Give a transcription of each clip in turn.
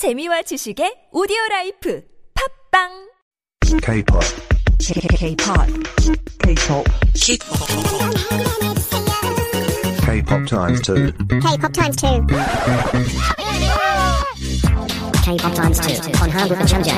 재미와 지식의 오디오 라이프 팝빵 K-pop. K-pop. K-pop. K-pop times two. K-pop times two. K-pop times two on 한국어 천재.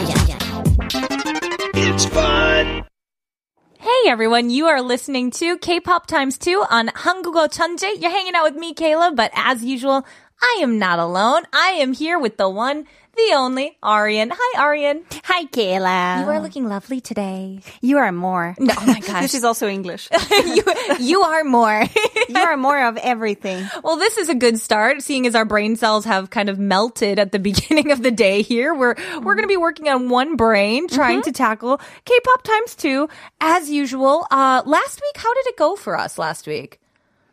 Hey everyone, you are listening to K-pop times 2 on 한국어 천재. You're hanging out with me, Kayla, but as usual, I am not alone. I am here with the one, the only, Arian. Hi, Arian. Hi, Kayla. You are looking lovely today. You are more. No, oh my gosh. This is also English. you, you are more. you are more of everything. well, this is a good start, seeing as our brain cells have kind of melted at the beginning of the day here. We're, we're going to be working on one brain, trying to tackle K-pop times two, as usual. Uh, last week, how did it go for us last week?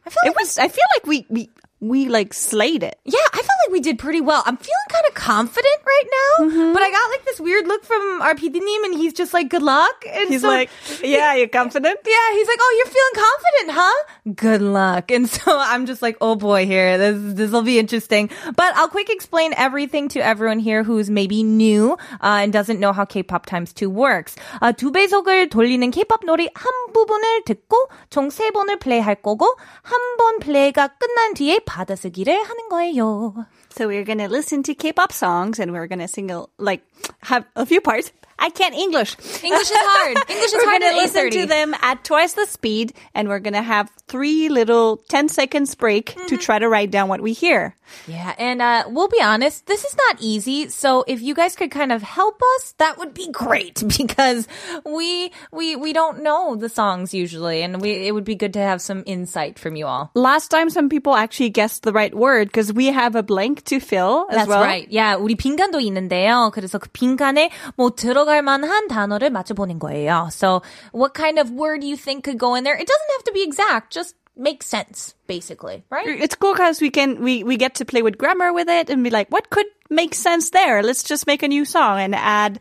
I feel like It was. I feel like we we we like slayed it. Yeah, I felt like we did pretty well. I'm feeling kind of confident right now, Mm-hmm. but I got like this weird look from our PD님 and he's just like, good luck. And He's so- like, yeah, you're confident. yeah, he's like, oh, you're feeling confident, huh? Good luck. And so I'm just like, oh boy, here, this, this will be interesting. But I'll quick explain everything to everyone here who's maybe new, uh, and doesn't know how K-pop times 2 works. Uh, 두 배속을 돌리는 K-pop 놀이 한 부분을 듣고 총 세 번을 플레이할 거고, 한 번 플레이가 끝난 뒤에 받아쓰기를 하는 거예요. So we're gonna listen to K-pop songs and we're gonna sing a, like have a few parts. I can't English. English is hard. English is we're hard gonna at listen 8:30. to them at twice the speed, and we're gonna have three little 10 seconds break to try to write down what we hear. Yeah, and uh, we'll be honest, this is not easy. So if you guys could kind of help us, that would be great because we we we don't know the songs usually, and we it would be good to have some insight from you all. Last time, some people actually guessed the right word because we have a blank to fill as That's well. right. Yeah, 우리 빈칸도 있는데요. 그래서 그 빈칸에 뭐 들어 갈 만한 단어를 맞춰보는 거예요. So what kind of word you think could go in there? It doesn't have to be exact. Just make sense, basically, right? It's cool because we can we we get to play with grammar with it and be like, what could make sense there? Let's just make a new song and add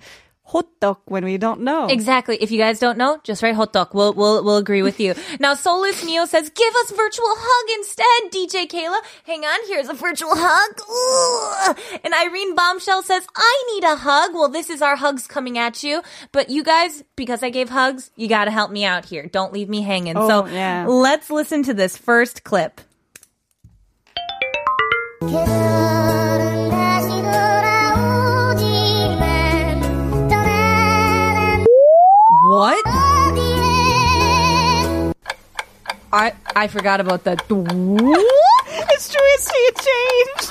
hotdog when we don't know. Exactly. If you guys don't know, just write hot dog. We'll, we'll, we'll agree with you. Now, Solus Neo says, give us virtual hug instead, DJ Kayla. Hang on, here's a virtual hug. Ooh. And Irene Bombshell says, I need a hug. Well, this is our hugs coming at you. But you guys, because I gave hugs, you gotta help me out here. Don't leave me hanging. Oh, so yeah. let's listen to this first clip. I forgot about that. it's true. It's, it changed.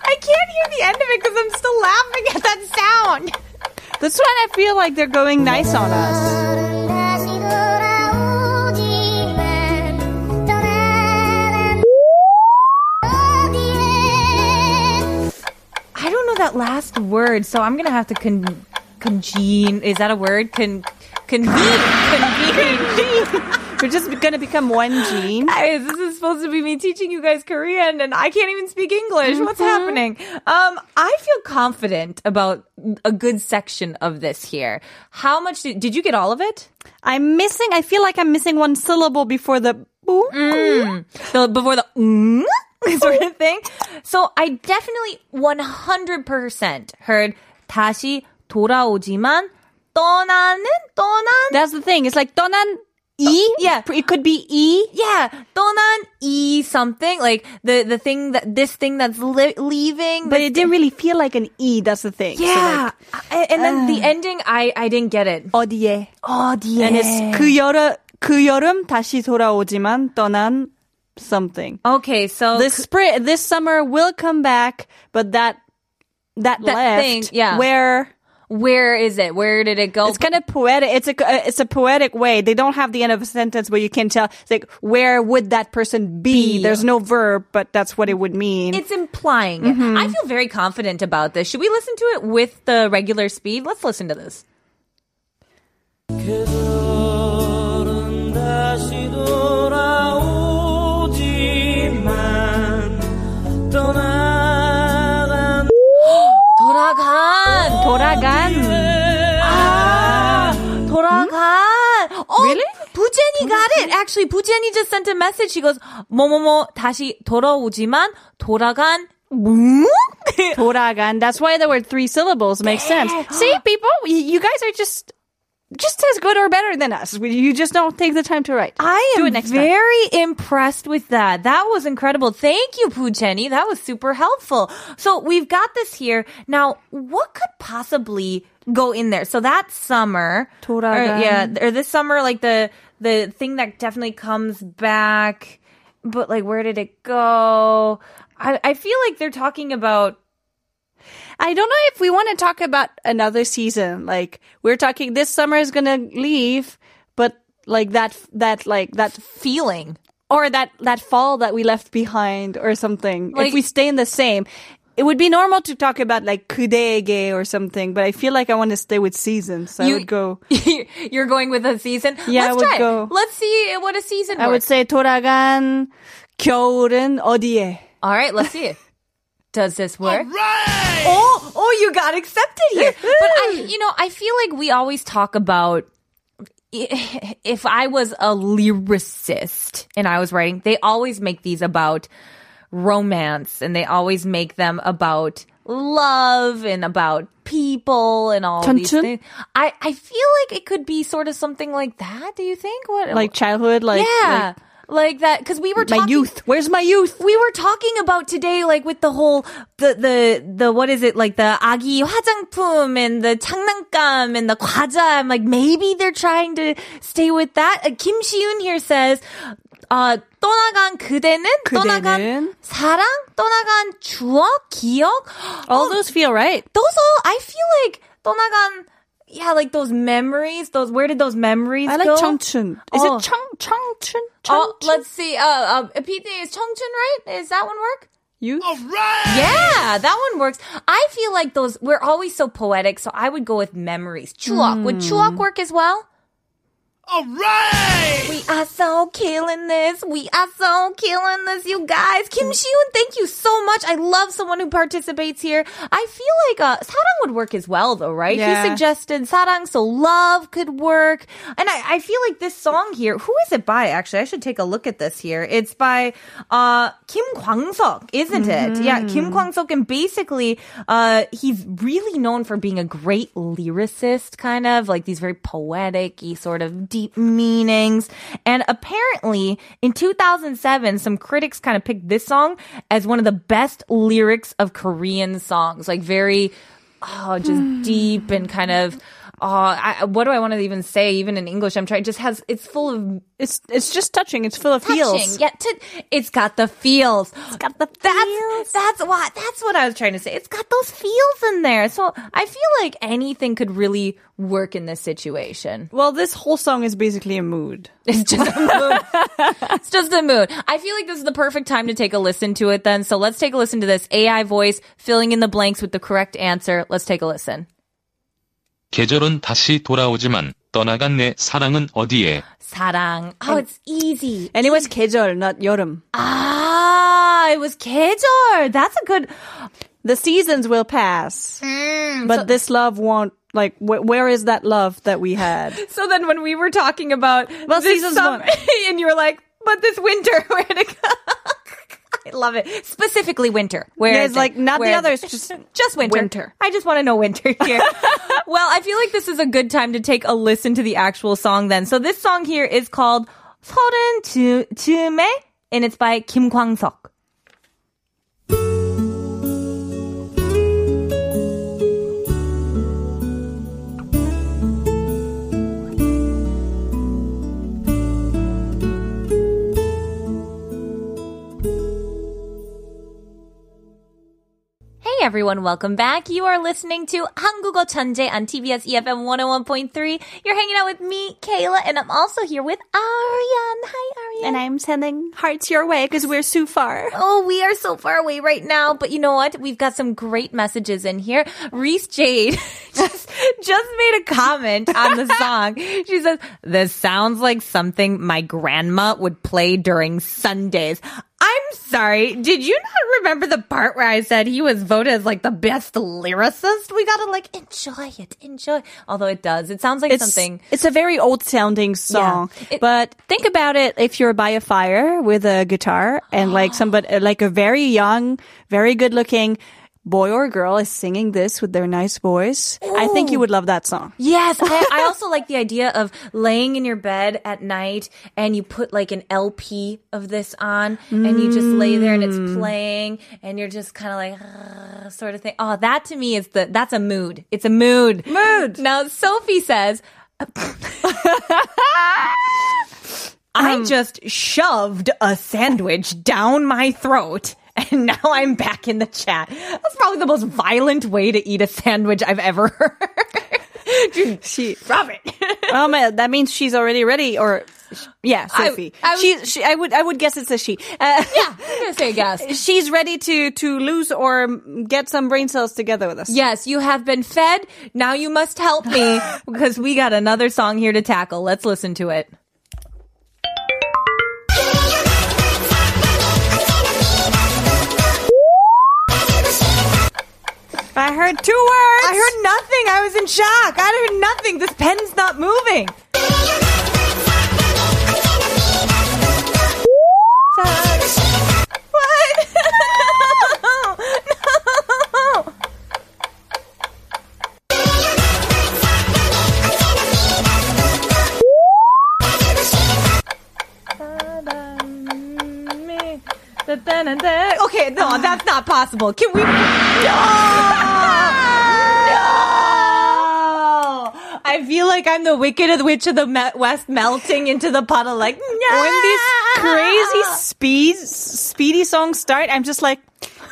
I can't hear the end of it because I'm still laughing at that sound. This one, I feel like they're going nice on us. Word, so I'm gonna have to con- congene. Is that a word? Con- convene. convene. We're just gonna become one gene. Guys, this is supposed to be me teaching you guys Korean, and I can't even speak English. What's happening? Um, I feel confident about a good section of this here. How much did, did you get all of it? I'm missing. I feel like I'm missing one syllable before the. boo. The, before the mm, sort of thing. So I definitely 100% heard 다시 돌아오지만 떠나는 떠난 That's the thing. It's like 떠난 e. yeah. it could be e. yeah 떠난 e something like the the thing that this thing that's li- leaving But it didn't really feel like an e. That's the thing. So, yeah like, A- and then the ending I I didn't get it 어디에? oh yeah And it's 그 여름 그 여름 다시 돌아오지만 떠난 something. okay so This spring, this summer will come back, but that that, That left, thing, yeah. where where is it where did it go it's kind of poetic. It's a uh, it's a poetic way. They don't have the end of a sentence where you can tell. It's like where would that person be? Be. There's no verb, but that's what it would mean. It's implying it. I feel very confident about this. Should we listen to it with the regular speed? Let's listen to this. 그 Actually, 부지연이 just sent a message. She goes, 뭐뭐뭐 다시 돌아오지만 돌아간 뭉? 돌아간. That's why there were three syllables. Makes sense. See, people, y- you guys are just just as good or better than us. You just don't take the time to write. I am very time. impressed with that. That was incredible. Thank you, Poo That was super helpful. So we've got this here. Now, what could possibly go in there? So that summer, or, yeah, or this summer, like the the thing that definitely comes back. But like, where did it go? I I feel like they're talking about I don't know if we want to talk about another season. Like we're talking, this summer is gonna leave, but like that, that, like that, feeling. or that that fall that we left behind, or something. Like- if we stay in the same, it would be normal to talk about like 그대에게 or something. But I feel like I want to stay with seasons. So I You- would go. You're going with a season. Yeah, I Let's would try it. go. Let's see what a season. I would works. say 돌아간 겨울은 어디에? All right, let's see. Does this work? Oh, oh, you got accepted here. but I, you know, I feel like we always talk about if I was a lyricist and I was writing, they always make these about romance and they always make them about love and about people and all these things. I, I feel like it could be sort of something like that. Do you think? What? Like childhood, like yeah. Like, that, because we were like my talking, youth. Where's my youth? we were talking about today, like with the whole the the the what is it like the 아기 화장품 and the 장난감 and the 과자. I'm like maybe they're trying to stay with that. Uh, Kim Shiun here says. 어, 떠나간 그대는, 떠나간 그대는. 사랑, 떠나간 추억, 기억. All those feel right. those all, I feel like 떠나간, yeah, like those memories. Those where did those memories I like go? 청춘. Is Oh. it 청 청춘? Oh, 청춘? let's see. Uh, uh, PT is 청춘 right? Is that one work? youth. Yeah, that one works. I feel like those, we're always so poetic, so I would go with memories. 추억. Would 추억 work as well? All right! We are so killing this. We are so killing this, you guys. Kim mm. Shiun, thank you so much. I love someone who participates here. I feel like uh, sarang would work as well, though, right? Yeah. He suggested sarang, so love could work. And I, I feel like this song here, who is it by, actually? I should take a look at this here. It's by uh, Kim Kwang Seok, isn't mm-hmm. it? Yeah, mm-hmm. Kim Kwang Seok. And basically, uh, he's really known for being a great lyricist, kind of, like these very poetic sort of deep meanings. And apparently, in 2007, some critics kind of picked this song as one of the best lyrics of Korean songs, like very, oh, just hmm. deep and kind of. Oh, I, what do I want to even say? Even in English, I'm trying. Just has it's full of It's it's just touching. It's full of touching. feels. Yeah, to, it's got the feels. It's got the that's that's what that's what I was trying to say. It's got those feels in there. So I feel like anything could really work in this situation. Well, this whole song is basically a mood. It's just a mood. it's just a mood. I feel like this is the perfect time to take a listen to it. Then, so let's take a listen to this AI voice filling in the blanks with the correct answer. Let's take a listen. 계절은 다시 돌아오지만 떠나간 내 사랑은 어디에? 사랑. Oh, it's easy. And it was 계절, not 여름. Ah, it was 계절. That's a good. The seasons will pass, but this love won't. Like, wh- where is that love that we had? So then when we were talking about Well, this seasons summer, one. and you were like, but this winter, where did it go? I love it. Specifically winter. Where Yeah, is it's it? like not Where the is others, it? just just winter. winter. I just want to know winter here. well, I feel like this is a good time to take a listen to the actual song then. So this song here is called 서른 두, 즈음에 and it's by Kim Kwang-seok. Hey everyone, welcome back. You are listening to Hangugo Chanje on TBS EFM 101.3. You're hanging out with me, Kayla, and I'm also here with Aryan. Hi, Aryan. And I'm sending hearts your way because we're so far. Oh, we are so far away right now. But you know what? We've got some great messages in here. Reese Jade just, just made a comment on the song. She says, This sounds like something my grandma would play during Sundays. I'm sorry. Did you not remember the part where I said he was voted as like the best lyricist? We gotta like enjoy it, enjoy. Although it does, it sounds like It's, something. it's a very old sounding song, It- but think about it if you're by a fire with a guitar and like somebody, like a very young, very good looking boy or girl is singing this with their nice voice. I think you would love that song. Yes, I, I also like the idea of laying in your bed at night and you put like an LP of this on and you just lay there and it's mm. playing and you're just kind of like sort of thing. Oh, that to me is the that's a mood. It's a mood. Mood. Now Sophie says. I um. just shoved a sandwich down my throat. And now I'm back in the chat. That's probably the most violent way to eat a sandwich I've ever heard. Dude, She, Stop it. oh man, that means she's already ready or, yeah, Sophie. I was- she, she, I would, I would guess it's a she. Uh, yeah, I'm gonna say yes. She's ready to, to lose or get some brain cells together with us. Yes, you have been fed. Now you must help me because we got another song here to tackle. Let's listen to it. I heard two words. I heard nothing. I was in shock. I heard nothing. This pen's not moving. What? no. Okay, no, that's not possible. Can we? No! I feel like I'm the Wicked Witch of the West melting into the puddle, like, when these crazy speed, speedy songs start, I'm just like,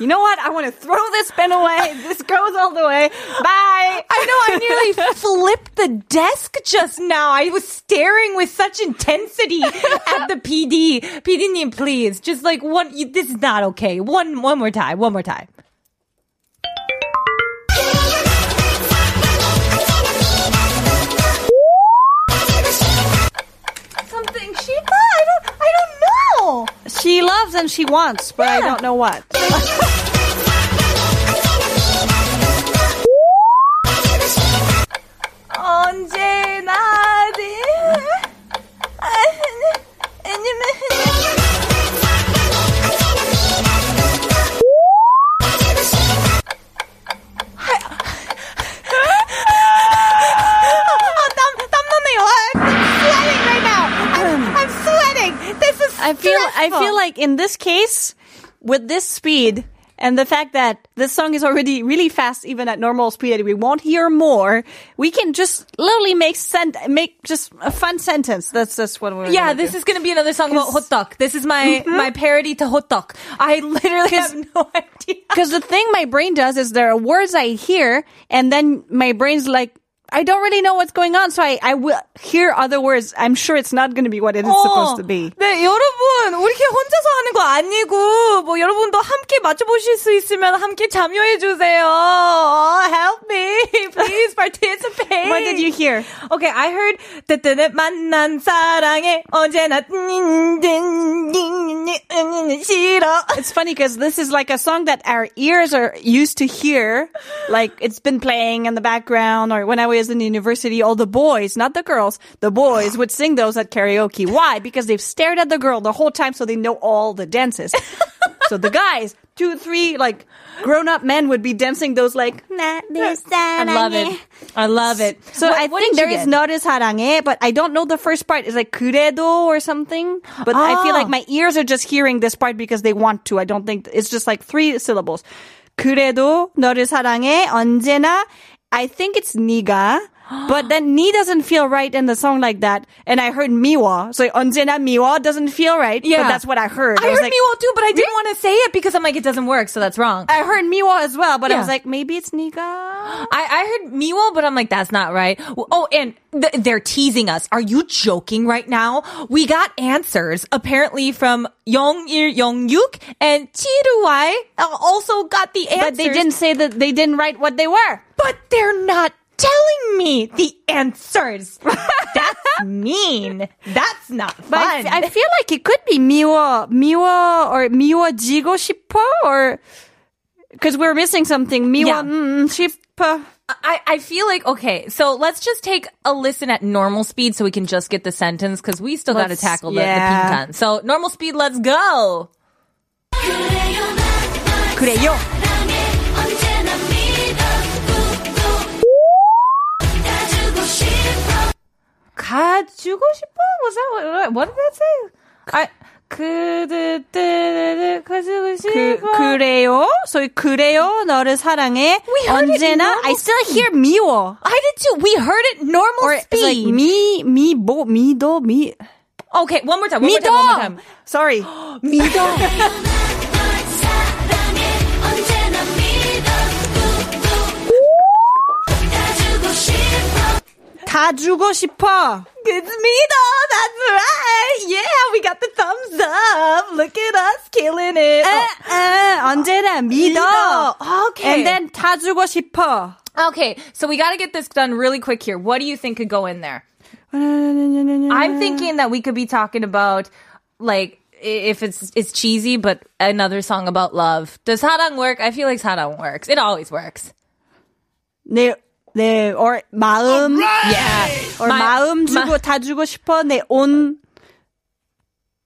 you know what? I want to throw this pen away. This goes all the way. Bye. I know I nearly flipped the desk just now. I was staring with such intensity at the PD. PD님, please, just like one. This is not okay. One, one more time. One more time. She loves and she wants, but I don't know what. 언제나 like in this case, with this speed and the fact that this song is already really fast, even at normal speed, and we won't hear more, we can just literally make sent make just a fun sentence. That's just what we're Yeah, this do. is gonna be another song about hot dog. This is my mm-hmm. my parody to hot dog. I literally have no idea. Because the thing my brain does is there are words I hear, and then my brain's like, I don't really know what's going on, so I, I will hear other words. I'm sure it's not going to be what it is supposed to be. 네, 여러분, 우리 이렇게 혼자서 하는 거 아니고, 뭐, 여러분도 함께 맞춰보실 수 있으면 함께 참여해주세요. Oh, help me. Please participate. What did you hear? Okay, I heard, 뜨뜨는 만난 사랑에 언제나 싫어. It's funny because this is like a song that our ears are used to hear. Like it's been playing in the background or when I was in university, all the boys, not the girls, the boys would sing those at karaoke. Why? Because they've stared at the girl the whole time so they know all the dances. so the guys, two, three, like grown up men would be dancing those like, I love it. I love it. so What- I what think did there you is get? notice 사랑해, but I don't know the first part. Is like 그래도 or something. But I feel Ah. like my ears are just hearing this part because they want to. I don't think it's just like three syllables. 그래도 너를 사랑해 언제나. I think it's 네가 but then ni doesn't feel right in the song like that. And I heard miwa. So 언제나 miwa doesn't feel right. Yeah. But that's what I heard. I was heard like, Miwo too, but I didn't want to say it because I'm like, it doesn't work, so that's wrong. I heard miwa as well, but I Yeah. was like, maybe it's niga. I, I heard Miwo, but I'm like, that's not right. Oh, and th- they're teasing us. Are you joking right now? We got answers apparently from Young-il Young-yuk and Chiruwai also got the answers. But they didn't say that they didn't write what they were. But they're not telling me the answers. That's mean. That's not But fun. I, I feel like it could be 미워, 미워, or 미워지고 싶어, or because we're missing something. 미워 Yeah. 음, 싶어. I, I feel like okay, so let's just take a listen at normal speed so we can just get the sentence because we still got to Let's- tackle the, yeah. the 핑탄. So normal speed, let's go. 그래요. 가주고 싶어? Was that what, what did that say? I 그드 가주고 그, 싶어. 그래요. So 그래요. 너를 사랑해. We heard it in 언제나. normal I still hear 미워. I did too. We heard it normal Or it's like speed. 미, 미, 뭐, 미도, 미. okay, one more time. One more 미도. time. One more time. Sorry. 미도. 다 주고 싶어. It's Mido. That's right. Yeah, we got the thumbs up. Look at us killing it. 에, 에, 언제나 믿어. 믿어. Okay. And then 다 주고 싶어. Okay, so we got to get this done really quick here. What do you think could go in there? I'm thinking that we could be talking about like i- if it's it's cheesy, but another song about love. Does 사랑 work? I feel like 사랑 works. It always works. 내, 내, or 마음. Yeah. or 마- 마음 주고 마- 다 주고 싶어. 내 온,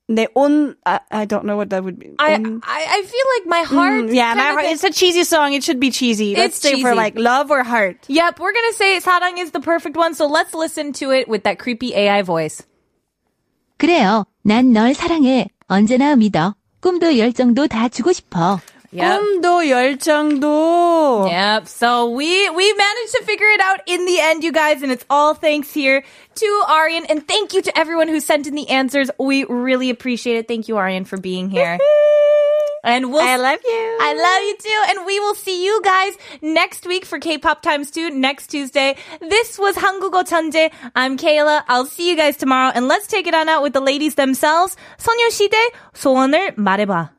내 온, I, I don't know what that would be. I, 온. I I feel like my heart. Mm, yeah, kinda my heart, thi- it's a cheesy song. It should be cheesy. Let's It's say for cheesy. like love or heart. Yep, we're gonna say 사랑 is the perfect one. So let's listen to it with that creepy AI voice. 그래요. 난 널 사랑해. 언제나 믿어. 꿈도 열정도 다 주고 싶어. Yep. 꿈도 열정도. Yep. So we we managed to figure it out in the end, you guys, and it's all thanks here to Aryan, and thank you to everyone who sent in the answers. We really appreciate it. Thank you, Aryan, for being here. and we'll I love you. I love you too, and we will see you guys next week for K-pop times two next Tuesday. This was 한국어 천재. I'm Kayla. I'll see you guys tomorrow, and let's take it on out with the ladies themselves. 소녀시대 소원을 말해봐.